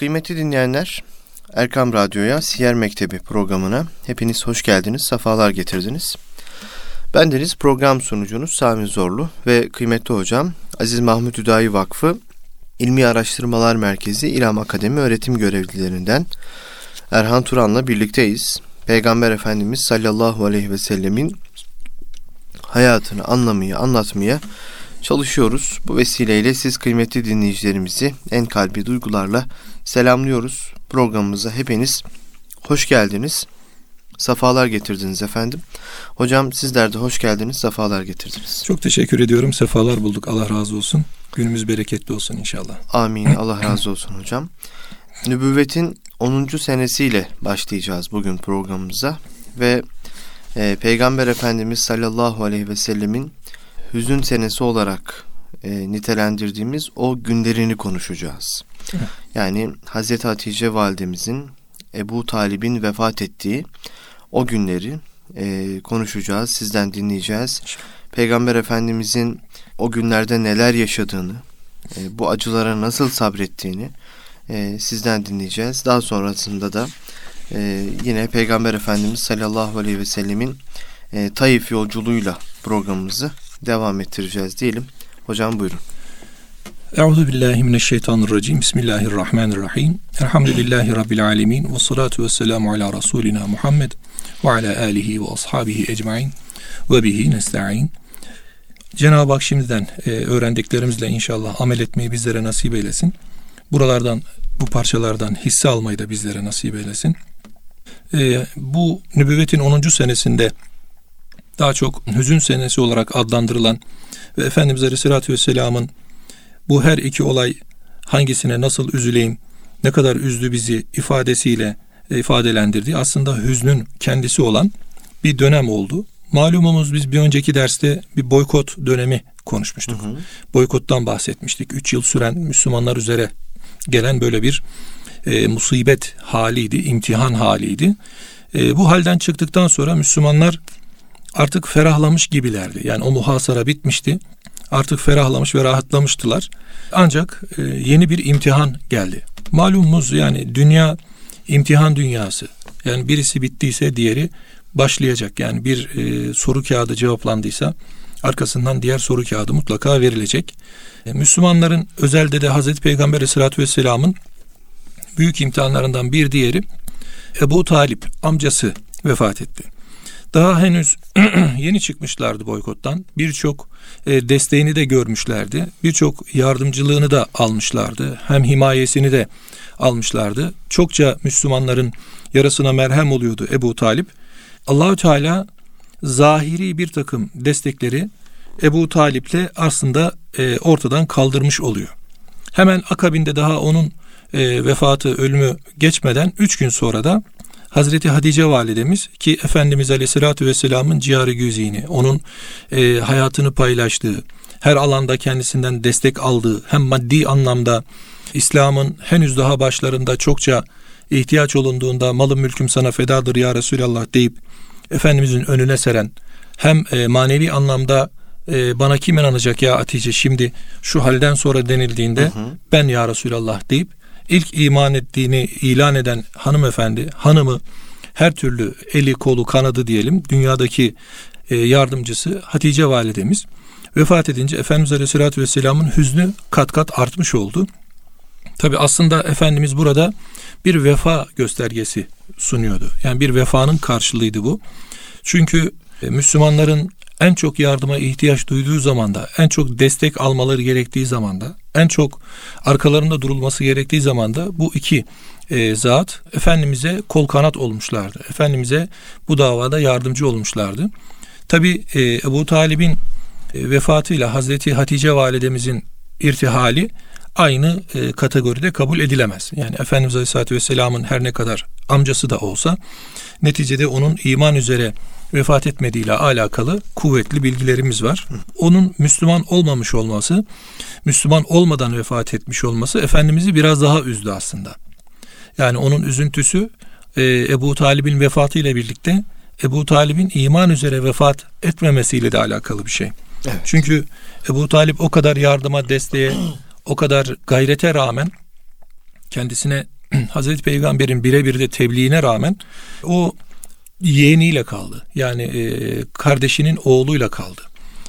Kıymetli dinleyenler, Erkam Radyo'ya Siyer Mektebi programına hepiniz hoş geldiniz, sefalar getirdiniz. Ben deniz program sunucunuz Sami Zorlu ve kıymetli hocam Aziz Mahmut Hüdayi Vakfı İlmi Araştırmalar Merkezi İlham Akademi öğretim görevlilerinden Erhan Turan'la birlikteyiz. Peygamber Efendimiz sallallahu aleyhi ve sellemin hayatını anlamaya, anlatmaya çalışıyoruz. Bu vesileyle siz kıymetli dinleyicilerimizi en kalbi duygularla selamlıyoruz. Programımıza hepiniz hoş geldiniz. Safalar getirdiniz efendim. Hocam sizler de hoş geldiniz, sefalar getirdiniz. Çok teşekkür ediyorum. Sefalar bulduk. Allah razı olsun. Günümüz bereketli olsun inşallah. Amin. Allah razı olsun hocam. Nübüvvetin 10. senesiyle başlayacağız bugün programımıza ve e, Peygamber Efendimiz sallallahu aleyhi ve sellemin hüzün senesi olarak e, nitelendirdiğimiz o günlerini konuşacağız. Yani Hazreti Hatice validemizin Ebu Talib'in vefat ettiği o günleri e, konuşacağız, sizden dinleyeceğiz. Peygamber Efendimizin o günlerde neler yaşadığını, e, bu acılara nasıl sabrettiğini e, sizden dinleyeceğiz. Daha sonrasında da e, yine Peygamber Efendimiz sallallahu aleyhi ve sellemin e, Taif yolculuğuyla programımızı devam ettireceğiz diyelim. Hocam buyurun. Euzu billahi mineşşeytanirracim. Bismillahirrahmanirrahim. Elhamdülillahi rabbil alamin ve salatu vesselamu ala rasulina Muhammed ve ala alihi ve ashabihi ecmaîn ve bihi nestaîn. Cenab-ı Hak şimdiden e, öğrendiklerimizle inşallah amel etmeyi bizlere nasip eylesin. Buralardan, bu parçalardan hisse almayı da bizlere nasip eylesin. E, bu nübüvvetin 10. senesinde daha çok hüzün senesi olarak adlandırılan ve Efendimiz Aleyhisselatü Vesselam'ın bu her iki olay hangisine nasıl üzüleyim, ne kadar üzdü bizi ifadesiyle e, ifadelendirdiği aslında hüznün kendisi olan bir dönem oldu. Malumumuz biz bir önceki derste bir boykot dönemi konuşmuştuk. Hı hı. Boykottan bahsetmiştik. Üç yıl süren Müslümanlar üzere gelen böyle bir e, musibet haliydi, imtihan haliydi. E, bu halden çıktıktan sonra Müslümanlar artık ferahlamış gibilerdi. Yani o muhasara bitmişti. Artık ferahlamış ve rahatlamıştılar. Ancak e, yeni bir imtihan geldi. Malumumuz yani dünya imtihan dünyası. Yani birisi bittiyse diğeri başlayacak. Yani bir e, soru kağıdı cevaplandıysa arkasından diğer soru kağıdı mutlaka verilecek. E, Müslümanların özelde de Hazreti Peygamber Aleyhisselatü Vesselam'ın büyük imtihanlarından bir diğeri Ebu Talip amcası vefat etti. Daha henüz yeni çıkmışlardı boykottan. Birçok e, desteğini de görmüşlerdi. Birçok yardımcılığını da almışlardı. Hem himayesini de almışlardı. Çokça Müslümanların yarasına merhem oluyordu Ebu Talip. Allahü Teala zahiri bir takım destekleri Ebu Talip'le aslında e, ortadan kaldırmış oluyor. Hemen akabinde daha onun e, vefatı, ölümü geçmeden üç gün sonra da Hazreti Hatice validemiz ki Efendimiz Aleyhisselatü Vesselam'ın ciğeri güzini, onun e, hayatını paylaştığı, her alanda kendisinden destek aldığı, hem maddi anlamda İslam'ın henüz daha başlarında çokça ihtiyaç olunduğunda malım mülküm sana fedadır ya Resulallah deyip Efendimizin önüne seren, hem e, manevi anlamda e, bana kim inanacak ya Hatice şimdi şu halden sonra denildiğinde hı hı. ben ya Resulallah deyip ilk iman ettiğini ilan eden hanımefendi, hanımı her türlü eli kolu kanadı diyelim dünyadaki e, yardımcısı Hatice validemiz vefat edince Efendimiz Aleyhisselatü Vesselam'ın hüznü kat kat artmış oldu. Tabi aslında Efendimiz burada bir vefa göstergesi sunuyordu. Yani bir vefanın karşılığıydı bu. Çünkü e, Müslümanların en çok yardıma ihtiyaç duyduğu zamanda, en çok destek almaları gerektiği zamanda, en çok arkalarında durulması gerektiği zamanda bu iki e, zat Efendimiz'e kol kanat olmuşlardı. Efendimiz'e bu davada yardımcı olmuşlardı. Tabi e, Ebu Talib'in e, vefatıyla Hazreti Hatice validemizin irtihali aynı e, kategoride kabul edilemez. Yani Efendimiz Aleyhisselatü Vesselam'ın her ne kadar amcası da olsa neticede onun iman üzere vefat etmediğiyle alakalı kuvvetli bilgilerimiz var. Onun Müslüman olmamış olması, Müslüman olmadan vefat etmiş olması Efendimiz'i biraz daha üzdü aslında. Yani onun üzüntüsü e, Ebu Talib'in vefatıyla birlikte Ebu Talib'in iman üzere vefat etmemesiyle de alakalı bir şey. Evet. Çünkü Ebu Talip o kadar yardıma, desteğe, o kadar gayrete rağmen kendisine Hazreti Peygamber'in birebir de tebliğine rağmen o yeğeniyle kaldı. Yani e, kardeşinin oğluyla kaldı.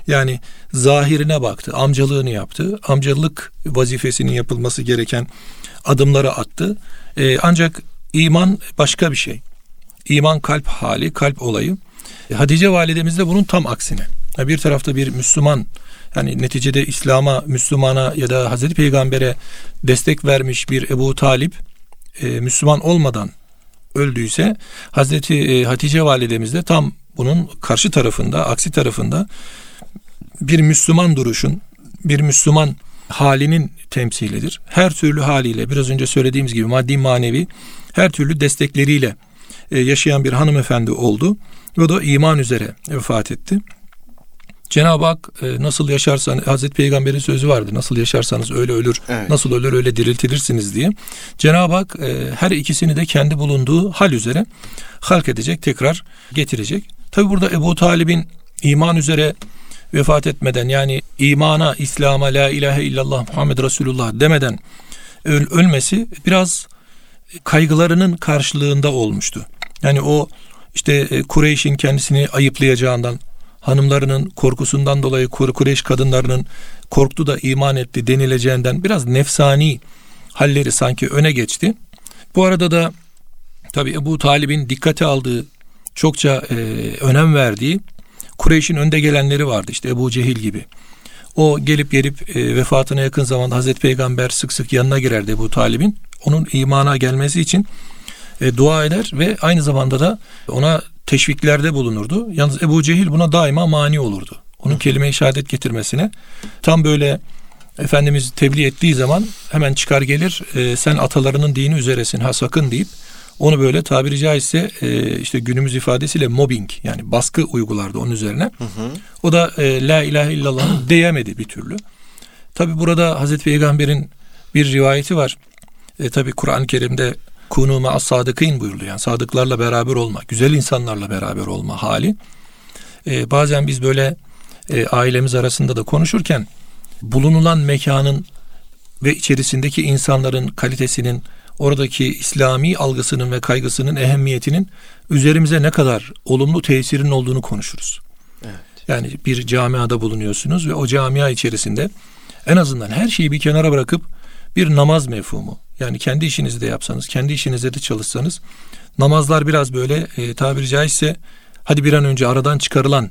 Yani zahirine baktı, amcalığını yaptı. Amcalık vazifesinin yapılması gereken adımları attı. E, ancak iman başka bir şey. İman kalp hali, kalp olayı. E, Hatice validemiz de bunun tam aksine. Bir tarafta bir Müslüman yani neticede İslam'a, Müslümana ya da Hazreti Peygamber'e destek vermiş bir Ebu Talip e, Müslüman olmadan öldüyse Hazreti e, Hatice validemiz de tam bunun karşı tarafında, aksi tarafında bir Müslüman duruşun, bir Müslüman halinin temsilidir. Her türlü haliyle biraz önce söylediğimiz gibi maddi manevi her türlü destekleriyle e, yaşayan bir hanımefendi oldu ve o da iman üzere vefat etti. Cenab-ı Hak e, nasıl yaşarsan Hazreti Peygamber'in sözü vardı. Nasıl yaşarsanız öyle ölür, evet. nasıl ölür öyle diriltilirsiniz diye. Cenab-ı Hak e, her ikisini de kendi bulunduğu hal üzere halk edecek, tekrar getirecek. Tabi burada Ebu Talib'in iman üzere vefat etmeden yani imana, İslam'a, la ilahe illallah Muhammed Resulullah demeden öl ölmesi biraz kaygılarının karşılığında olmuştu. Yani o işte e, Kureyş'in kendisini ayıplayacağından, hanımlarının korkusundan dolayı Kureyş kadınlarının korktu da iman etti denileceğinden biraz nefsani halleri sanki öne geçti. Bu arada da tabi Ebu Talib'in dikkate aldığı çokça e, önem verdiği Kureyş'in önde gelenleri vardı işte Ebu Cehil gibi. O gelip gelip e, vefatına yakın zamanda Hazreti Peygamber sık sık yanına girerdi Ebu Talib'in. Onun imana gelmesi için e, dua eder ve aynı zamanda da ona teşviklerde bulunurdu. Yalnız Ebu Cehil buna daima mani olurdu. Onun kelime-i şehadet getirmesine. Tam böyle Efendimiz tebliğ ettiği zaman hemen çıkar gelir e, sen atalarının dini üzeresin ha sakın deyip onu böyle tabiri caizse e, işte günümüz ifadesiyle mobbing yani baskı uygulardı onun üzerine. Hı hı. O da e, la ilahe illallah diyemedi bir türlü. Tabi burada Hazreti Peygamber'in bir rivayeti var. E, tabi Kur'an-ı Kerim'de kunu ma sadıkîn buyuruluyor. Yani sadıklarla beraber olma, güzel insanlarla beraber olma hali. E, bazen biz böyle e, ailemiz arasında da konuşurken bulunulan mekanın ve içerisindeki insanların kalitesinin oradaki İslami algısının ve kaygısının ehemmiyetinin üzerimize ne kadar olumlu tesirinin olduğunu konuşuruz. Evet. Yani bir camiada bulunuyorsunuz ve o camia içerisinde en azından her şeyi bir kenara bırakıp bir namaz mefhumu. Yani kendi işinizi de yapsanız, kendi işinizde de çalışsanız namazlar biraz böyle e, tabiri caizse hadi bir an önce aradan çıkarılan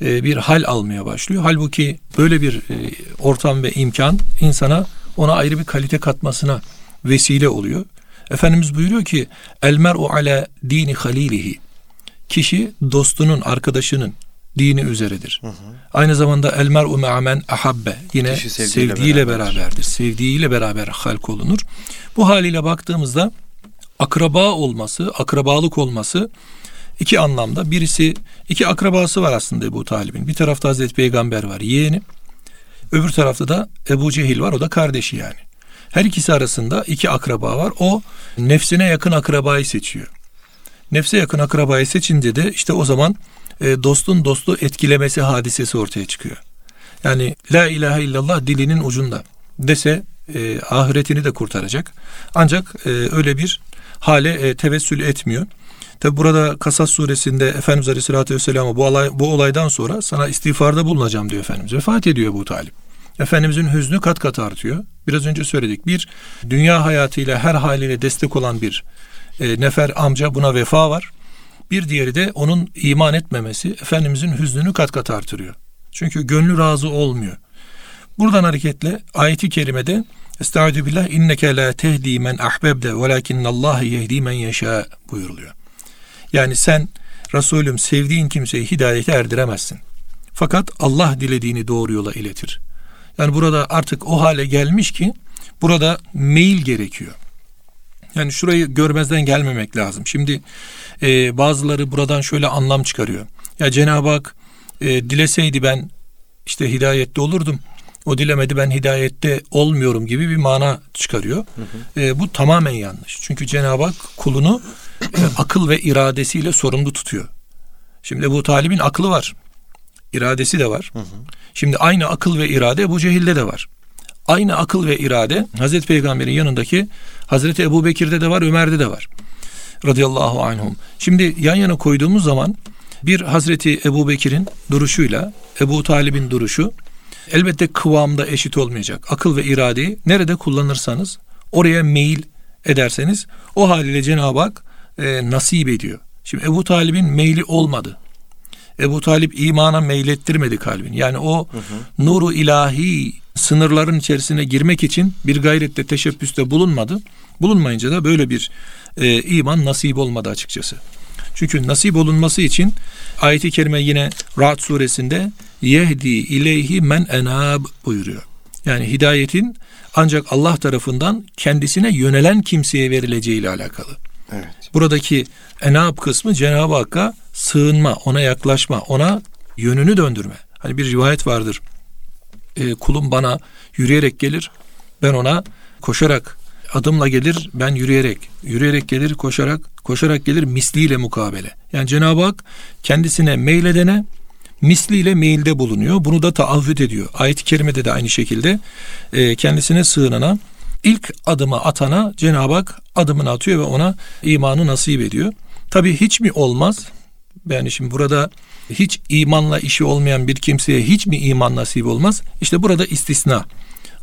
e, bir hal almaya başlıyor. Halbuki böyle bir e, ortam ve imkan insana ona ayrı bir kalite katmasına vesile oluyor. Efendimiz buyuruyor ki el mer'u ala dini halilihi. Kişi dostunun, arkadaşının dini üzeredir. Hı hı. Aynı zamanda el mer'u me'amen ahabbe. Yine Kişi sevdiğiyle, sevdiğiyle beraberdir. beraberdir. Sevdiğiyle beraber halk olunur. Bu haliyle baktığımızda akraba olması, akrabalık olması iki anlamda. Birisi iki akrabası var aslında Ebu Talib'in. Bir tarafta Hazreti Peygamber var yeğeni. Öbür tarafta da Ebu Cehil var o da kardeşi yani. Her ikisi arasında iki akraba var. O nefsine yakın akrabayı seçiyor. Nefse yakın akrabayı seçince de işte o zaman e, dostun dostu etkilemesi hadisesi ortaya çıkıyor. Yani la ilahe illallah dilinin ucunda dese e, ahiretini de kurtaracak. Ancak e, öyle bir hale e, tevessül etmiyor. Tabi burada Kasas suresinde Efendimiz Aleyhisselatü Vesselam'a bu, olay, bu olaydan sonra sana istiğfarda bulunacağım diyor Efendimiz. Vefat ediyor bu talip. Efendimizin hüznü kat kat artıyor. Biraz önce söyledik. Bir, dünya hayatıyla her haliyle destek olan bir e, nefer amca buna vefa var. Bir diğeri de onun iman etmemesi Efendimizin hüznünü kat kat artırıyor. Çünkü gönlü razı olmuyor. Buradan hareketle ayeti kerimede Estaizu billah inneke la tehdi men ahbebde velakinnallahi yehdi men yeşâ buyuruluyor. Yani sen Resulüm sevdiğin kimseyi hidayete erdiremezsin. Fakat Allah dilediğini doğru yola iletir. Yani burada artık o hale gelmiş ki burada meyil gerekiyor. Yani şurayı görmezden gelmemek lazım. Şimdi e, bazıları buradan şöyle anlam çıkarıyor. Ya Cenab-ı Hak e, dileseydi ben işte hidayette olurdum. O dilemedi ben hidayette olmuyorum gibi bir mana çıkarıyor. Hı hı. E, bu tamamen yanlış. Çünkü Cenab-ı Hak kulunu e, akıl ve iradesiyle sorumlu tutuyor. Şimdi bu Talib'in aklı var. iradesi de var. Hı hı. Şimdi aynı akıl ve irade bu cehilde de var. Aynı akıl ve irade Hazreti Peygamber'in yanındaki Hazreti Ebu Bekir'de de var, Ömer'de de var. Radıyallahu anhum. Şimdi yan yana koyduğumuz zaman bir Hazreti Ebu Bekir'in duruşuyla Ebu Talib'in duruşu elbette kıvamda eşit olmayacak. Akıl ve iradeyi nerede kullanırsanız oraya meyil ederseniz o haliyle Cenab-ı Hak e, nasip ediyor. Şimdi Ebu Talib'in meyli olmadı. Ebu Talip imana meylettirmedi kalbini. Yani o hı hı. nuru ilahi sınırların içerisine girmek için bir gayrette teşebbüste bulunmadı. Bulunmayınca da böyle bir e, iman nasip olmadı açıkçası. Çünkü nasip olunması için ayeti kerime yine Ra'd suresinde yehdi ileyhi men enab buyuruyor. Yani hidayetin ancak Allah tarafından kendisine yönelen kimseye verileceği ile alakalı. Evet. Buradaki enab kısmı Cenab-ı Hakk'a sığınma, ona yaklaşma, ona yönünü döndürme. Hani bir rivayet vardır. E, kulum bana yürüyerek gelir, ben ona koşarak adımla gelir, ben yürüyerek, yürüyerek gelir, koşarak, koşarak gelir misliyle mukabele. Yani Cenab-ı Hak kendisine meyledene misliyle meylde bulunuyor. Bunu da taahhüt ediyor. Ayet-i kerimede de aynı şekilde e, kendisine sığınana ilk adımı atana Cenab-ı Hak adımını atıyor ve ona imanı nasip ediyor. Tabi hiç mi olmaz? Yani şimdi burada hiç imanla işi olmayan bir kimseye hiç mi iman nasip olmaz? İşte burada istisna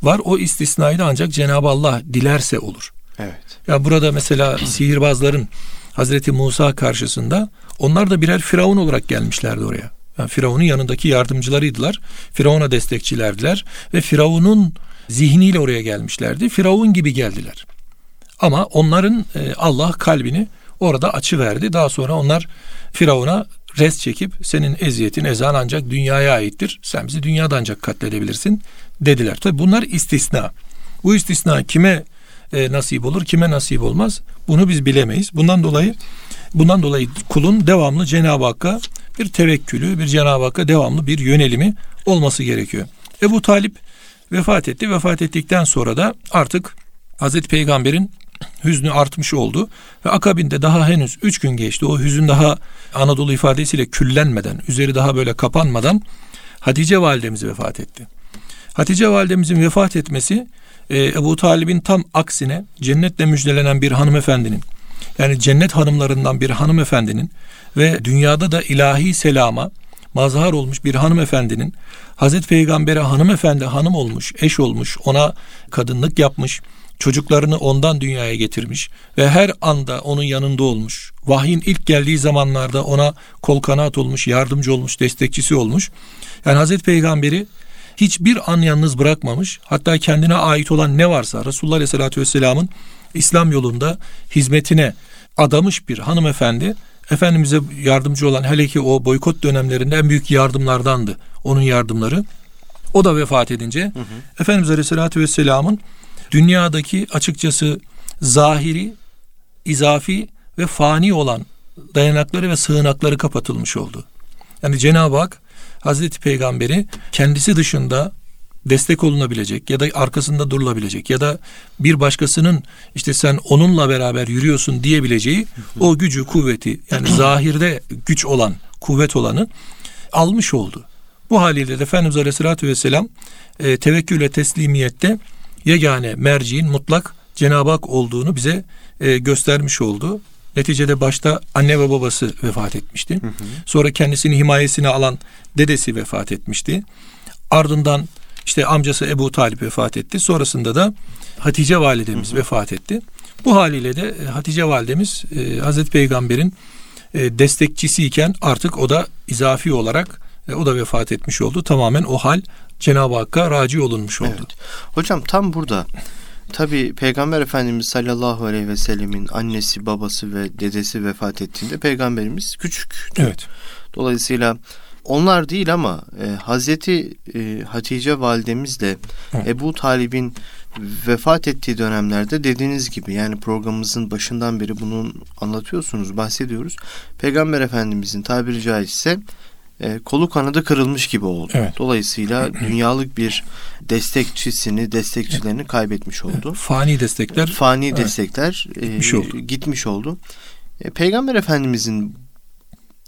var. O istisnayı da ancak Cenab-ı Allah dilerse olur. Evet. Ya burada mesela sihirbazların Hazreti Musa karşısında onlar da birer firavun olarak gelmişlerdi oraya. Yani Firavun'un yanındaki yardımcılarıydılar. Firavun'a destekçilerdiler ve Firavun'un zihniyle oraya gelmişlerdi. Firavun gibi geldiler. Ama onların e, Allah kalbini orada açı verdi. Daha sonra onlar Firavun'a res çekip senin eziyetin ezan ancak dünyaya aittir. Sen bizi dünyada ancak katledebilirsin dediler. Tabi bunlar istisna. Bu istisna kime e, nasip olur, kime nasip olmaz bunu biz bilemeyiz. Bundan dolayı bundan dolayı kulun devamlı Cenab-ı Hakk'a bir tevekkülü, bir Cenab-ı Hakk'a devamlı bir yönelimi olması gerekiyor. Ebu Talip vefat etti. Vefat ettikten sonra da artık Hazreti Peygamber'in hüznü artmış oldu ve akabinde daha henüz üç gün geçti. O hüzün daha Anadolu ifadesiyle küllenmeden, üzeri daha böyle kapanmadan Hatice validemiz vefat etti. Hatice validemizin vefat etmesi e, Ebu Talib'in tam aksine cennetle müjdelenen bir hanımefendinin yani cennet hanımlarından bir hanımefendinin ve dünyada da ilahi selama mazhar olmuş bir hanımefendinin Hazreti Peygamber'e hanımefendi hanım olmuş, eş olmuş, ona kadınlık yapmış, çocuklarını ondan dünyaya getirmiş ve her anda onun yanında olmuş. Vahyin ilk geldiği zamanlarda ona kol kanat olmuş, yardımcı olmuş, destekçisi olmuş. Yani Hazreti Peygamber'i hiçbir an yalnız bırakmamış. Hatta kendine ait olan ne varsa Resulullah Aleyhisselatü Vesselam'ın İslam yolunda hizmetine adamış bir hanımefendi Efendimiz'e yardımcı olan hele ki o boykot dönemlerinde en büyük yardımlardandı onun yardımları. O da vefat edince hı hı. Efendimiz Aleyhisselatü Vesselam'ın dünyadaki açıkçası zahiri, izafi ve fani olan dayanakları ve sığınakları kapatılmış oldu. Yani Cenab-ı Hak Hazreti Peygamber'i kendisi dışında destek olunabilecek ya da arkasında durulabilecek ya da bir başkasının işte sen onunla beraber yürüyorsun diyebileceği o gücü kuvveti yani zahirde güç olan kuvvet olanı almış oldu. Bu haliyle de Efendimiz Aleyhisselatü Vesselam e, tevekkül teslimiyette yegane merciğin mutlak Cenab-ı Hak olduğunu bize e, göstermiş oldu. Neticede başta anne ve babası vefat etmişti. Hı hı. Sonra kendisini himayesine alan dedesi vefat etmişti. Ardından işte amcası Ebu Talip vefat etti. Sonrasında da Hatice validemiz hı hı. vefat etti. Bu haliyle de e, Hatice validemiz e, Hazreti Peygamber'in e, destekçisiyken artık o da izafi olarak e, o da vefat etmiş oldu. Tamamen o hal Cenab-ı Hakk'a raci olunmuş oldu. Evet. Hocam tam burada tabi Peygamber Efendimiz sallallahu aleyhi ve sellemin annesi, babası ve dedesi vefat ettiğinde Peygamberimiz küçük. Evet. Dolayısıyla onlar değil ama e, Hazreti e, Hatice validemizle evet. Ebu Talib'in vefat ettiği dönemlerde dediğiniz gibi yani programımızın başından beri bunu anlatıyorsunuz, bahsediyoruz. Peygamber Efendimizin tabiri caizse e, kolu kanadı kırılmış gibi oldu. Evet. Dolayısıyla dünyalık bir destekçisini, destekçilerini kaybetmiş oldu. Fani destekler. Fani evet. destekler e, gitmiş oldu. Gitmiş oldu. E, Peygamber Efendimizin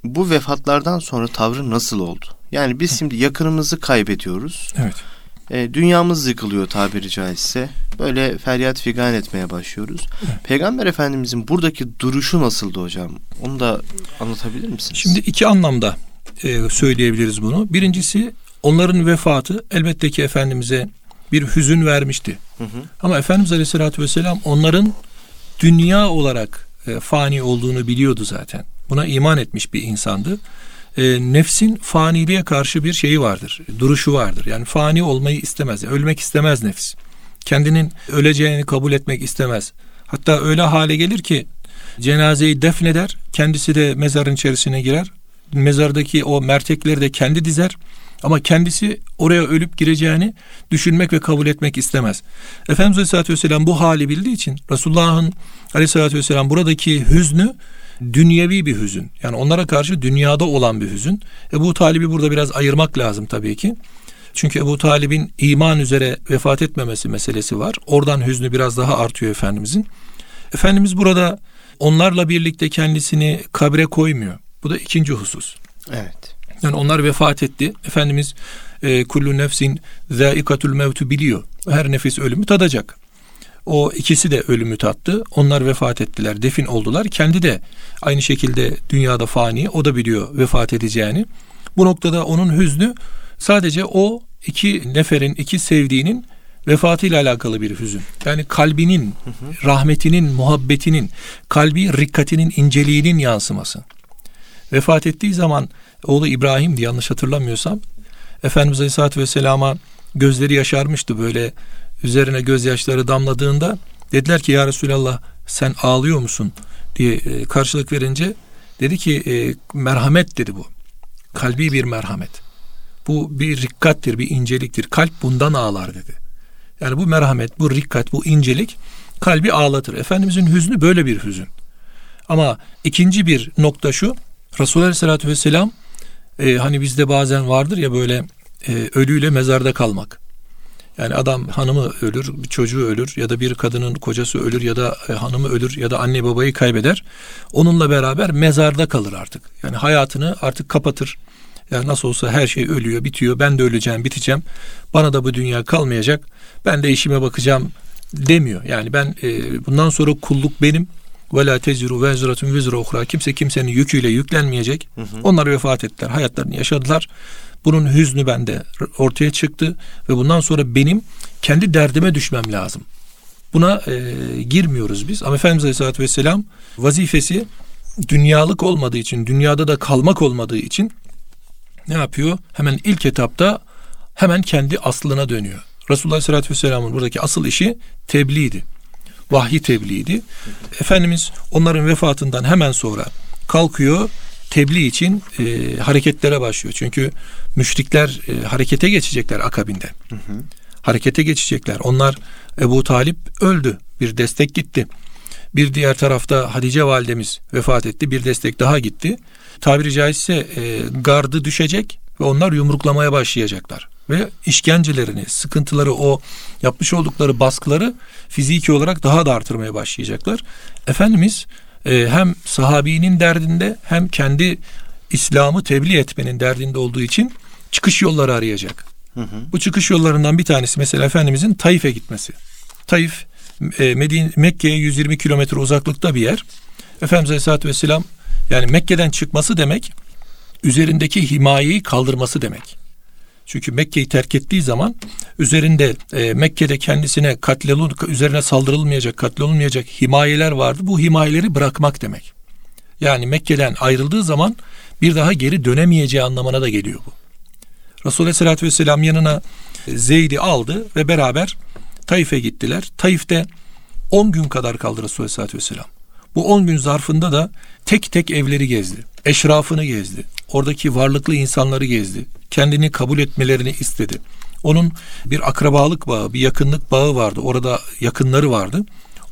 bu vefatlardan sonra tavrı nasıl oldu? Yani biz şimdi yakınımızı kaybediyoruz. Evet. E, dünyamız yıkılıyor tabiri caizse. Böyle feryat figan etmeye başlıyoruz. Evet. Peygamber Efendimizin buradaki duruşu nasıldı hocam? Onu da anlatabilir misiniz? Şimdi iki anlamda e, söyleyebiliriz bunu. Birincisi onların vefatı elbette ki Efendimiz'e bir hüzün vermişti. Hı hı. Ama Efendimiz Aleyhisselatü Vesselam onların dünya olarak e, fani olduğunu biliyordu zaten. Buna iman etmiş bir insandı. E, nefsin faniliğe karşı bir şeyi vardır, duruşu vardır. Yani fani olmayı istemez, ölmek istemez nefis. Kendinin öleceğini kabul etmek istemez. Hatta öyle hale gelir ki cenazeyi defneder, kendisi de mezarın içerisine girer. Mezardaki o mertekleri de kendi dizer. Ama kendisi oraya ölüp gireceğini düşünmek ve kabul etmek istemez. Efendimiz Aleyhisselatü Vesselam bu hali bildiği için Resulullah'ın Aleyhisselatü Vesselam buradaki hüznü dünyevi bir hüzün. Yani onlara karşı dünyada olan bir hüzün. Ebu Talib'i burada biraz ayırmak lazım tabii ki. Çünkü Ebu Talib'in iman üzere vefat etmemesi meselesi var. Oradan hüznü biraz daha artıyor Efendimizin. Efendimiz burada onlarla birlikte kendisini kabre koymuyor. Bu da ikinci husus. Evet. Yani onlar vefat etti. Efendimiz e, kullu nefsin zâikatul mevtu biliyor. Her nefis ölümü tadacak. O ikisi de ölümü tattı. Onlar vefat ettiler, defin oldular. Kendi de aynı şekilde dünyada fani. O da biliyor vefat edeceğini. Bu noktada onun hüznü sadece o iki neferin, iki sevdiğinin vefatıyla alakalı bir hüzün. Yani kalbinin, rahmetinin, muhabbetinin, kalbi rikkatinin, inceliğinin yansıması. Vefat ettiği zaman oğlu İbrahim'di yanlış hatırlamıyorsam. Efendimiz Aleyhisselatü Vesselam'a gözleri yaşarmıştı böyle üzerine gözyaşları damladığında dediler ki ya Resulallah sen ağlıyor musun diye e, karşılık verince dedi ki e, merhamet dedi bu. Kalbi bir merhamet. Bu bir rikkattir, bir inceliktir. Kalp bundan ağlar dedi. Yani bu merhamet, bu rikkat, bu incelik kalbi ağlatır. Efendimizin hüznü böyle bir hüzün. Ama ikinci bir nokta şu. Resulullah Aleyhisselatü Vesselam e, hani bizde bazen vardır ya böyle e, ölüyle mezarda kalmak. Yani adam hanımı ölür, bir çocuğu ölür ya da bir kadının kocası ölür ya da e, hanımı ölür ya da anne babayı kaybeder. Onunla beraber mezarda kalır artık. Yani hayatını artık kapatır. Yani nasıl olsa her şey ölüyor, bitiyor. Ben de öleceğim, biteceğim. Bana da bu dünya kalmayacak. Ben de işime bakacağım demiyor. Yani ben e, bundan sonra kulluk benim. Ve la teziru vezratun vizra uhra. Kimse kimsenin yüküyle yüklenmeyecek. Hı hı. Onlar vefat ettiler. Hayatlarını yaşadılar. Bunun hüznü bende ortaya çıktı ve bundan sonra benim kendi derdime düşmem lazım. Buna e, girmiyoruz biz. Ama Efendimiz Aleyhisselatü Vesselam vazifesi dünyalık olmadığı için, dünyada da kalmak olmadığı için ne yapıyor? Hemen ilk etapta hemen kendi aslına dönüyor. Resulullah Aleyhisselatü Vesselam'ın buradaki asıl işi tebliğdi. Vahyi tebliğdi. Efendimiz onların vefatından hemen sonra kalkıyor tebliğ için e, hareketlere başlıyor. Çünkü müşrikler e, harekete geçecekler akabinde. Hı hı. Harekete geçecekler. Onlar Ebu Talip öldü. Bir destek gitti. Bir diğer tarafta Hadice validemiz vefat etti. Bir destek daha gitti. Tabiri caizse e, gardı düşecek ve onlar yumruklamaya başlayacaklar. Ve işkencelerini, sıkıntıları, o yapmış oldukları baskıları fiziki olarak daha da artırmaya başlayacaklar. Efendimiz e, hem sahabinin derdinde hem kendi İslam'ı tebliğ etmenin derdinde olduğu için çıkış yolları arayacak. Hı hı. Bu çıkış yollarından bir tanesi mesela Efendimizin Taif'e gitmesi. Taif e, Medine, Mekke'ye 120 kilometre uzaklıkta bir yer. Efendimiz Aleyhisselatü Vesselam yani Mekke'den çıkması demek üzerindeki himayeyi kaldırması demek. Çünkü Mekke'yi terk ettiği zaman üzerinde e, Mekke'de kendisine katlolun üzerine saldırılmayacak, katlolunmayacak himayeler vardı. Bu himayeleri bırakmak demek. Yani Mekke'den ayrıldığı zaman bir daha geri dönemeyeceği anlamına da geliyor bu. Resulullah Aleyhisselatü Vesselam yanına Zeyd'i aldı ve beraber Taif'e gittiler. Taif'te 10 gün kadar kaldı Resulullah Aleyhisselatü Vesselam. Bu 10 gün zarfında da tek tek evleri gezdi. Eşrafını gezdi. Oradaki varlıklı insanları gezdi. Kendini kabul etmelerini istedi. Onun bir akrabalık bağı, bir yakınlık bağı vardı. Orada yakınları vardı.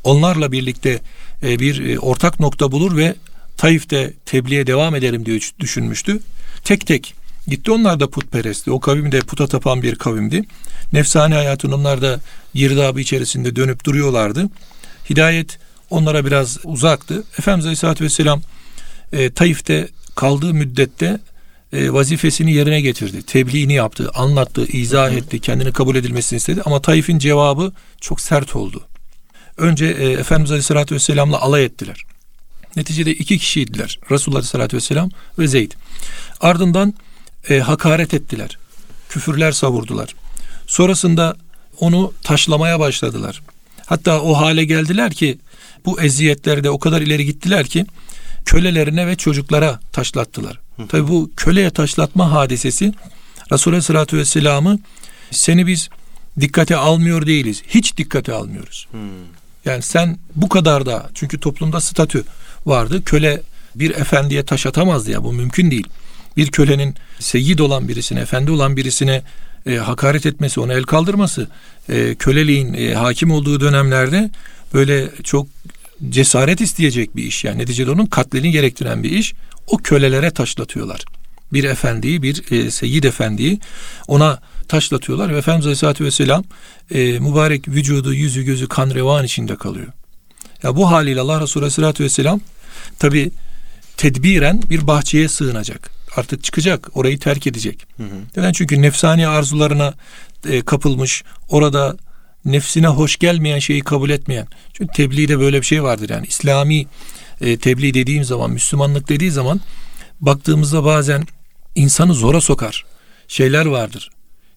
Onlarla birlikte e, bir e, ortak nokta bulur ve Taif'te tebliğe devam ederim diye düşünmüştü. Tek tek gitti. Onlar da putperestti. O kavim de puta tapan bir kavimdi. Nefsani hayatın onlar da girdabı içerisinde dönüp duruyorlardı. Hidayet onlara biraz uzaktı. Efendimiz Aleyhisselatü Vesselam e, Taif'te kaldığı müddette e, vazifesini yerine getirdi. Tebliğini yaptı, anlattı, izah etti, kendini kabul edilmesini istedi. Ama Taif'in cevabı çok sert oldu. Önce e, Efendimiz Aleyhisselatü Vesselam'la alay ettiler. Neticede iki kişiydiler. Resulullah Aleyhisselatü Vesselam ve Zeyd. Ardından e, hakaret ettiler. Küfürler savurdular. Sonrasında onu taşlamaya başladılar. Hatta o hale geldiler ki bu eziyetlerde o kadar ileri gittiler ki kölelerine ve çocuklara taşlattılar. Tabi bu köleye taşlatma hadisesi Resulullah Aleyhisselatü Vesselam'ı seni biz dikkate almıyor değiliz. Hiç dikkate almıyoruz. Hmm. Yani sen bu kadar da çünkü toplumda statü vardı. Köle bir efendiye taş atamazdı ya bu mümkün değil. Bir kölenin seyyid olan birisine, efendi olan birisine e, hakaret etmesi, ona el kaldırması, e, köleliğin e, hakim olduğu dönemlerde böyle çok cesaret isteyecek bir iş. Yani neticede onun katlini gerektiren bir iş. O kölelere taşlatıyorlar. Bir efendiyi, bir e, seyyid efendiyi ona taşlatıyorlar ve Efendimiz Aleyhisselatü Vesselam e, mübarek vücudu, yüzü, gözü kan revan içinde kalıyor. Ya bu haliyle Allah Resulü Aleyhisselatü Vesselam tabi tedbiren bir bahçeye sığınacak. Artık çıkacak, orayı terk edecek. Hı hı. Neden? Çünkü nefsani arzularına e, kapılmış, orada nefsine hoş gelmeyen şeyi kabul etmeyen. Çünkü tebliğde böyle bir şey vardır yani. İslami e, tebliğ dediğim zaman, Müslümanlık dediği zaman baktığımızda bazen insanı zora sokar şeyler vardır.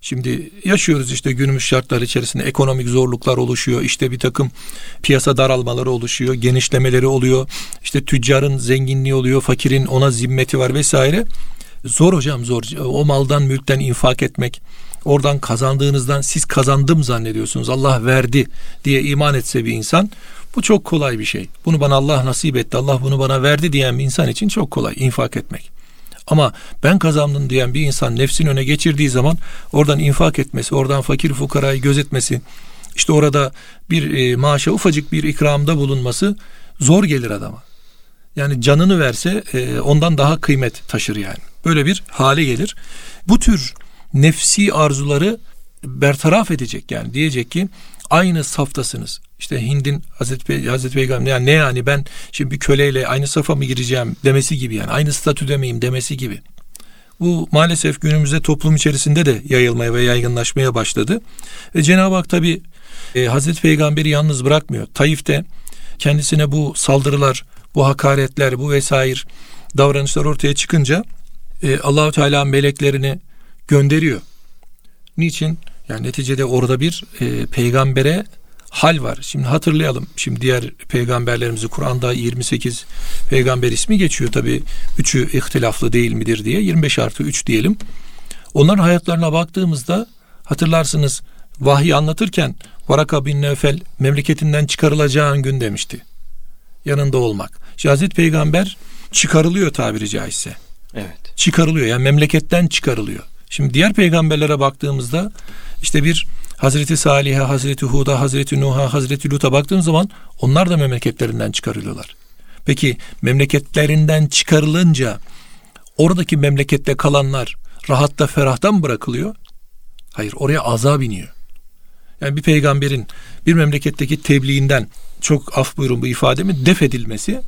Şimdi yaşıyoruz işte günümüz şartlar içerisinde ekonomik zorluklar oluşuyor. İşte bir takım piyasa daralmaları oluşuyor. Genişlemeleri oluyor. İşte tüccarın zenginliği oluyor. Fakirin ona zimmeti var vesaire. Zor hocam zor. O maldan mülkten infak etmek. Oradan kazandığınızdan siz kazandım zannediyorsunuz. Allah verdi diye iman etse bir insan. Bu çok kolay bir şey. Bunu bana Allah nasip etti. Allah bunu bana verdi diyen bir insan için çok kolay infak etmek. Ama ben kazandım diyen bir insan nefsin öne geçirdiği zaman oradan infak etmesi, oradan fakir fukarayı gözetmesi, işte orada bir e, maaşa ufacık bir ikramda bulunması zor gelir adama. Yani canını verse e, ondan daha kıymet taşır yani. Böyle bir hale gelir. Bu tür nefsi arzuları bertaraf edecek yani diyecek ki aynı saftasınız. İşte Hind'in Hazreti, Pey Hazreti Peygamber yani ne yani ben şimdi bir köleyle aynı safa mı gireceğim demesi gibi yani aynı statüde miyim demesi gibi. Bu maalesef günümüzde toplum içerisinde de yayılmaya ve yaygınlaşmaya başladı. Ve Cenab-ı Hak tabi e, Hazreti Peygamber'i yalnız bırakmıyor. Taif'te kendisine bu saldırılar, bu hakaretler, bu vesaire davranışlar ortaya çıkınca e, Allahu Teala meleklerini gönderiyor. Niçin? Yani neticede orada bir e, peygambere hal var. Şimdi hatırlayalım. Şimdi diğer peygamberlerimizi Kur'an'da 28 peygamber ismi geçiyor tabi. Üçü ihtilaflı değil midir diye 25 artı 3 diyelim. Onların hayatlarına baktığımızda hatırlarsınız vahiy anlatırken Varaka bin Nevfel memleketinden çıkarılacağın gün demişti. Yanında olmak. Hazreti Peygamber çıkarılıyor tabiri caizse. Evet. Çıkarılıyor yani memleketten çıkarılıyor. Şimdi diğer peygamberlere baktığımızda işte bir Hazreti Salih'e, Hazreti Hud'a, Hazreti Nuh'a, Hazreti Lut'a baktığımız zaman onlar da memleketlerinden çıkarılıyorlar. Peki memleketlerinden çıkarılınca oradaki memlekette kalanlar rahatta ferahta mı bırakılıyor? Hayır oraya azap iniyor. Yani bir peygamberin bir memleketteki tebliğinden çok af buyurun bu ifademi def edilmesi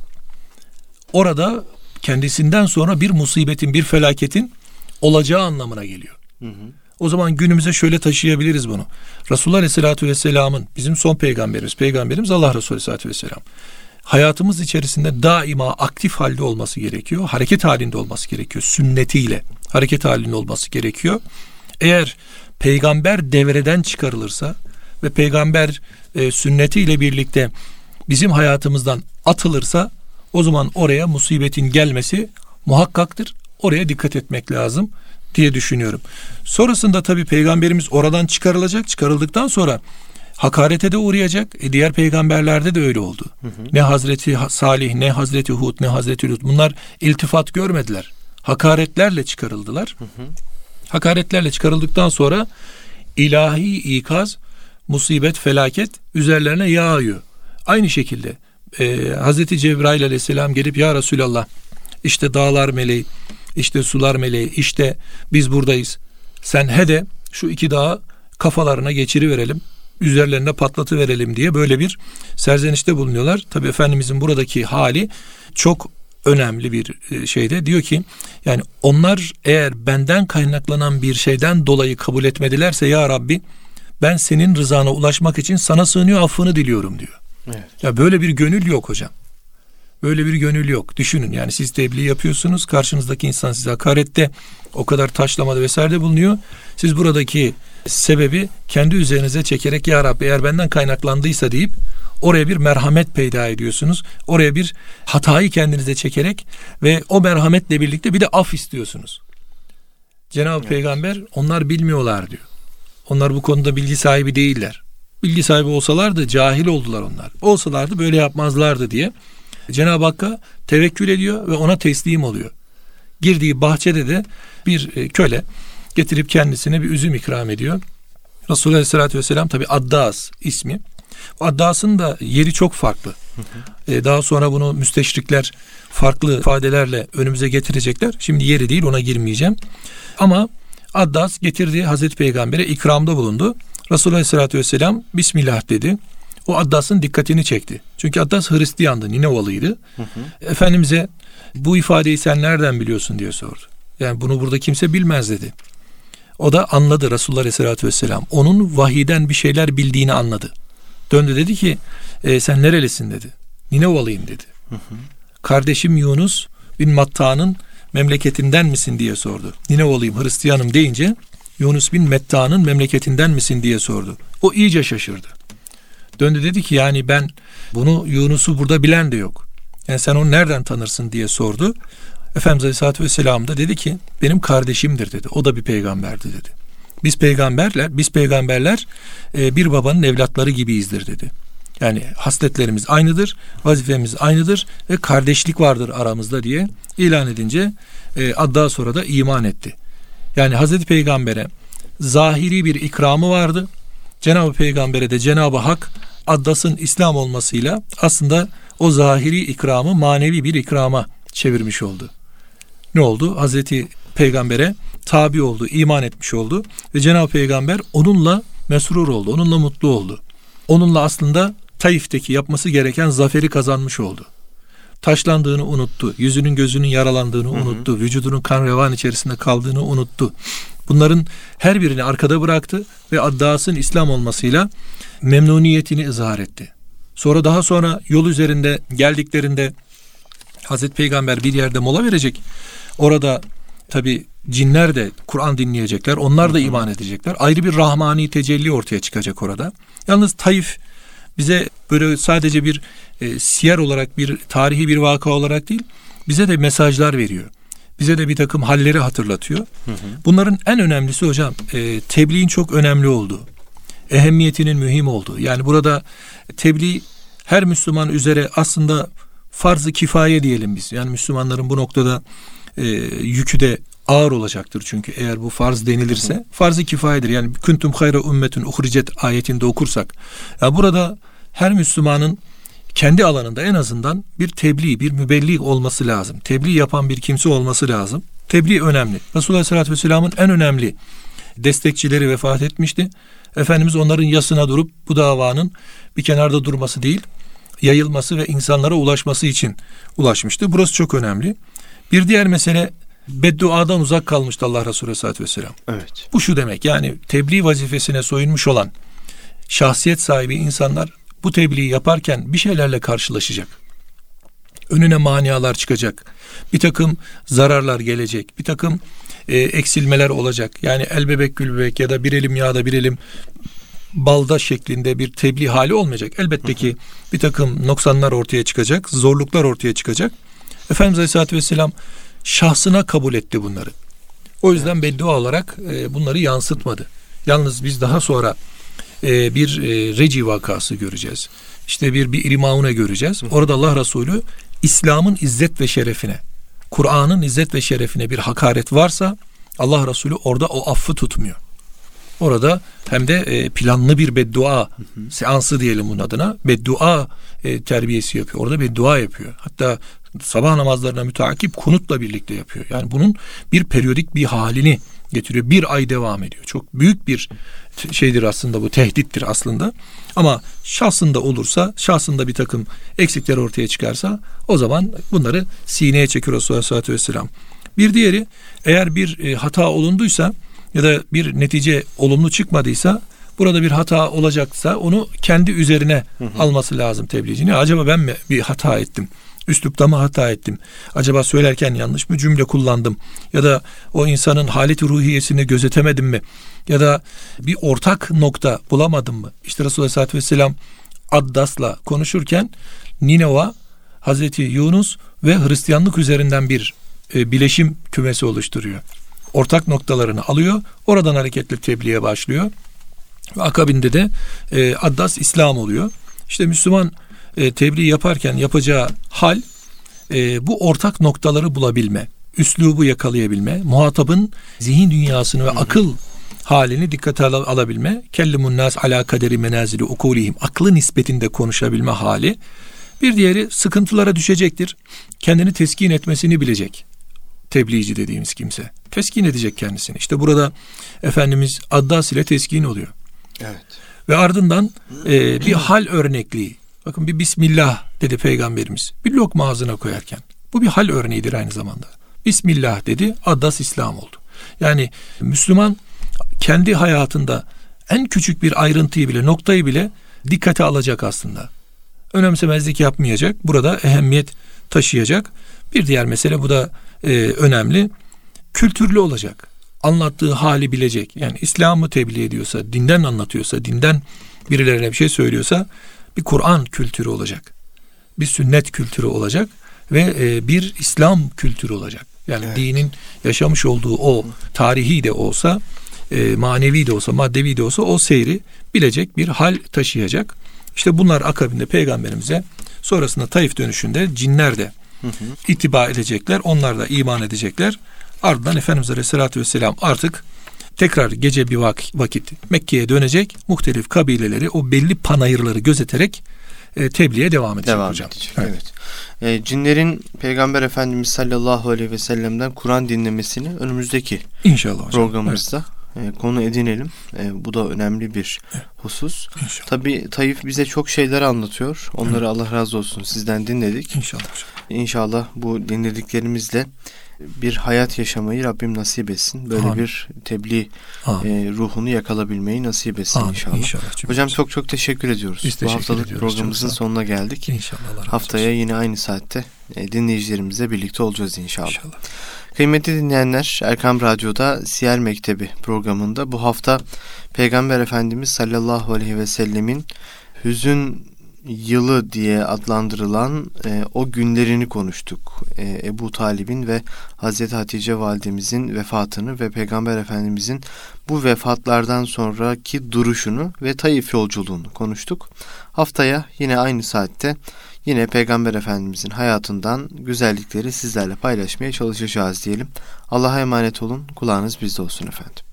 orada kendisinden sonra bir musibetin, bir felaketin olacağı anlamına geliyor. Hı hı. O zaman günümüze şöyle taşıyabiliriz bunu. Resulullah Aleyhisselatü Vesselam'ın bizim son peygamberimiz, peygamberimiz Allah Resulü Aleyhisselatü Vesselam. Hayatımız içerisinde daima aktif halde olması gerekiyor. Hareket halinde olması gerekiyor. Sünnetiyle hareket halinde olması gerekiyor. Eğer peygamber devreden çıkarılırsa ve peygamber e, sünnetiyle birlikte bizim hayatımızdan atılırsa o zaman oraya musibetin gelmesi muhakkaktır. Oraya dikkat etmek lazım diye düşünüyorum. Sonrasında tabi peygamberimiz oradan çıkarılacak. Çıkarıldıktan sonra hakarete de uğrayacak. E diğer peygamberlerde de öyle oldu. Hı hı. Ne Hazreti Salih, ne Hazreti Hud, ne Hazreti Lut bunlar iltifat görmediler. Hakaretlerle çıkarıldılar. Hı hı. Hakaretlerle çıkarıldıktan sonra ilahi ikaz, musibet, felaket üzerlerine yağıyor. Aynı şekilde e, Hazreti Cebrail aleyhisselam gelip ya Resulallah işte dağlar meleği, işte sular meleği, işte biz buradayız. Sen he de şu iki dağı kafalarına geçiri verelim, üzerlerine patlatı verelim diye böyle bir serzenişte bulunuyorlar. Tabi Efendimizin buradaki hali çok önemli bir e, şeyde diyor ki yani onlar eğer benden kaynaklanan bir şeyden dolayı kabul etmedilerse ya Rabbi ben senin rızana ulaşmak için sana sığınıyor affını diliyorum diyor. Evet. Ya böyle bir gönül yok hocam. Böyle bir gönül yok. Düşünün yani siz tebliğ yapıyorsunuz. Karşınızdaki insan size hakarette o kadar taşlamada vesaire bulunuyor. Siz buradaki sebebi kendi üzerinize çekerek ya Rabbi eğer benden kaynaklandıysa deyip oraya bir merhamet peyda ediyorsunuz. Oraya bir hatayı kendinize çekerek ve o merhametle birlikte bir de af istiyorsunuz. Cenab-ı evet. Peygamber onlar bilmiyorlar diyor. Onlar bu konuda bilgi sahibi değiller. Bilgi sahibi olsalardı cahil oldular onlar. Olsalardı böyle yapmazlardı diye Cenab-ı Hakk'a tevekkül ediyor ve ona teslim oluyor. Girdiği bahçede de bir e, köle getirip kendisine bir üzüm ikram ediyor. Resulullah Aleyhisselatü Vesselam tabi Addas ismi. Addas'ın da yeri çok farklı. Hı hı. Ee, daha sonra bunu müsteşrikler farklı ifadelerle önümüze getirecekler. Şimdi yeri değil ona girmeyeceğim. Ama Addas getirdiği Hazreti Peygamber'e ikramda bulundu. Resulullah Aleyhisselatü Vesselam Bismillah dedi. O Addas'ın dikkatini çekti. Çünkü Addas Hristiyandı, Ninevalıydı. Hı hı. Efendimiz'e bu ifadeyi sen nereden biliyorsun diye sordu. Yani bunu burada kimse bilmez dedi. O da anladı Resulullah Aleyhisselatü Vesselam. Onun vahiden bir şeyler bildiğini anladı. Döndü dedi ki e, sen nerelisin dedi. Ninevalıyım dedi. Hı hı. Kardeşim Yunus bin Matta'nın memleketinden misin diye sordu. Ninevalıyım Hristiyanım deyince Yunus bin Metta'nın memleketinden misin diye sordu. O iyice şaşırdı. Döndü dedi ki yani ben bunu Yunus'u burada bilen de yok. Yani sen onu nereden tanırsın diye sordu. Efendimiz Aleyhisselatü Vesselam da dedi ki benim kardeşimdir dedi. O da bir peygamberdi dedi. Biz peygamberler, biz peygamberler e, bir babanın evlatları gibiyizdir dedi. Yani hasletlerimiz aynıdır, vazifemiz aynıdır ve kardeşlik vardır aramızda diye ilan edince e, daha sonra da iman etti. Yani Hazreti Peygamber'e zahiri bir ikramı vardı. Cenab-ı Peygamber'e de Cenab-ı Hak Addas'ın İslam olmasıyla aslında o zahiri ikramı manevi bir ikrama çevirmiş oldu. Ne oldu? Hazreti Peygamber'e tabi oldu, iman etmiş oldu ve Cenab-ı Peygamber onunla mesrur oldu, onunla mutlu oldu. Onunla aslında Taif'teki yapması gereken zaferi kazanmış oldu. Taşlandığını unuttu, yüzünün gözünün yaralandığını hı hı. unuttu, vücudunun kan revan içerisinde kaldığını unuttu. Bunların her birini arkada bıraktı ve Addas'ın İslam olmasıyla memnuniyetini izhar etti. Sonra daha sonra yol üzerinde geldiklerinde Hazreti Peygamber bir yerde mola verecek. Orada tabi cinler de Kur'an dinleyecekler. Onlar da iman edecekler. Ayrı bir rahmani tecelli ortaya çıkacak orada. Yalnız Taif bize böyle sadece bir e, siyer olarak bir tarihi bir vaka olarak değil bize de mesajlar veriyor. Bize de bir takım halleri hatırlatıyor. Hı hı. Bunların en önemlisi hocam e, tebliğin çok önemli olduğu. Ehemmiyetinin mühim olduğu. Yani burada tebliğ her Müslüman üzere aslında farz-ı kifaye diyelim biz. Yani Müslümanların bu noktada e, yükü de ağır olacaktır çünkü eğer bu farz denilirse farz-ı kifayedir. Yani kuntum hayra ümmetun uhricet ayetinde okursak. Ya burada her Müslümanın kendi alanında en azından bir tebliğ, bir mübelli olması lazım. Tebliğ yapan bir kimse olması lazım. Tebliğ önemli. Resulullah Aleyhisselatü Vesselam'ın en önemli destekçileri vefat etmişti. Efendimiz onların yasına durup bu davanın bir kenarda durması değil, yayılması ve insanlara ulaşması için ulaşmıştı. Burası çok önemli. Bir diğer mesele bedduadan uzak kalmıştı Allah Resulü Aleyhisselatü Vesselam. Evet. Bu şu demek yani tebliğ vazifesine soyunmuş olan şahsiyet sahibi insanlar bu tebliği yaparken bir şeylerle karşılaşacak. Önüne manialar çıkacak. Bir takım zararlar gelecek. Bir takım e, eksilmeler olacak. Yani el bebek gül bebek ya da bir elim yağda bir elim balda şeklinde bir tebliğ hali olmayacak. Elbette ki bir takım noksanlar ortaya çıkacak, zorluklar ortaya çıkacak. Efendimiz Aleyhisselatü Vesselam şahsına kabul etti bunları. O yüzden beddua olarak e, bunları yansıtmadı. Yalnız biz daha sonra e, bir e, reci vakası göreceğiz. İşte bir bir imaune göreceğiz. Orada Allah Resulü İslam'ın izzet ve şerefine, Kur'an'ın izzet ve şerefine bir hakaret varsa Allah Resulü orada o affı tutmuyor. Orada hem de e, planlı bir beddua hı hı. seansı diyelim bunun adına. Beddua terbiyesi yapıyor. Orada beddua yapıyor. Hatta sabah namazlarına müteakip kunutla birlikte yapıyor. Yani bunun bir periyodik bir halini getiriyor. Bir ay devam ediyor. Çok büyük bir şeydir aslında bu tehdittir aslında. Ama şahsında olursa, şahsında bir takım eksikler ortaya çıkarsa o zaman bunları sineye çekiyor Resulullah Aleyhisselatü Vesselam. Bir diğeri eğer bir e, hata olunduysa ya da bir netice olumlu çıkmadıysa burada bir hata olacaksa onu kendi üzerine hı hı. alması lazım tebliğcini. Acaba ben mi bir hata ettim? Üslupta mı hata ettim? Acaba söylerken yanlış mı cümle kullandım? Ya da o insanın haleti ruhiyesini gözetemedim mi? Ya da bir ortak nokta bulamadım mı? İşte Resulullah Aleyhisselatü Vesselam Addas'la konuşurken Ninova, Hazreti Yunus ve Hristiyanlık üzerinden bir e, bileşim kümesi oluşturuyor. Ortak noktalarını alıyor. Oradan hareketle tebliğe başlıyor. Ve akabinde de e, Addas İslam oluyor. İşte Müslüman e, tebliğ yaparken yapacağı hal e, bu ortak noktaları bulabilme, üslubu yakalayabilme, muhatabın zihin dünyasını ve akıl halini dikkate al- alabilme, kellimun nas ala kaderi menazili ukulihim, aklı nispetinde konuşabilme hali. Bir diğeri sıkıntılara düşecektir. Kendini teskin etmesini bilecek. Tebliğci dediğimiz kimse. Teskin edecek kendisini. İşte burada Efendimiz Addas ile teskin oluyor. Evet. Ve ardından e, bir hal örnekliği. Bakın bir Bismillah dedi Peygamberimiz. Bir lokma ağzına koyarken. Bu bir hal örneğidir aynı zamanda. Bismillah dedi, Addas İslam oldu. Yani Müslüman kendi hayatında en küçük bir ayrıntıyı bile, noktayı bile dikkate alacak aslında. Önemsemezlik yapmayacak. Burada ehemmiyet taşıyacak. Bir diğer mesele bu da e, önemli. Kültürlü olacak. Anlattığı hali bilecek. Yani İslam'ı tebliğ ediyorsa, dinden anlatıyorsa, dinden birilerine bir şey söylüyorsa bir Kur'an kültürü olacak. Bir sünnet kültürü olacak ve e, bir İslam kültürü olacak. Yani evet. dinin yaşamış olduğu o tarihi de olsa, e, manevi de olsa, maddevi de olsa o seyri bilecek bir hal taşıyacak. İşte bunlar akabinde peygamberimize sonrasında Taif dönüşünde cinler de hı hı. itiba edecekler. Onlar da iman edecekler. Ardından Efendimiz Aleyhisselatü Vesselam artık tekrar gece bir vakit Mekke'ye dönecek. Muhtelif kabileleri o belli panayırları gözeterek e, tebliğe devam edecek devam hocam. Edecek, evet. evet. E, cinlerin Peygamber Efendimiz sallallahu aleyhi ve sellem'den Kur'an dinlemesini önümüzdeki İnşallah hocam. programımızda evet. E, konu edinelim. E, bu da önemli bir husus. İnşallah. Tabi Tayyip bize çok şeyler anlatıyor. Onları evet. Allah razı olsun sizden dinledik. İnşallah. İnşallah bu dinlediklerimizle bir hayat yaşamayı Rabbim nasip etsin. Böyle Amin. bir tebliğ e, ruhunu yakalabilmeyi nasip etsin Amin. inşallah. inşallah Hocam çok çok teşekkür ediyoruz. Biz teşekkür Bu haftalık ediyoruz. programımızın sonuna geldik. İnşallah. Haftaya yine aynı saatte e, dinleyicilerimizle birlikte olacağız inşallah. inşallah. Kıymetli dinleyenler Erkam Radyo'da Siyer Mektebi programında bu hafta Peygamber Efendimiz sallallahu aleyhi ve sellemin hüzün yılı diye adlandırılan e, o günlerini konuştuk. E, Ebu Talib'in ve Hazreti Hatice validemizin vefatını ve Peygamber Efendimizin bu vefatlardan sonraki duruşunu ve Taif yolculuğunu konuştuk. Haftaya yine aynı saatte yine Peygamber Efendimizin hayatından güzellikleri sizlerle paylaşmaya çalışacağız diyelim. Allah'a emanet olun. Kulağınız bizde olsun efendim.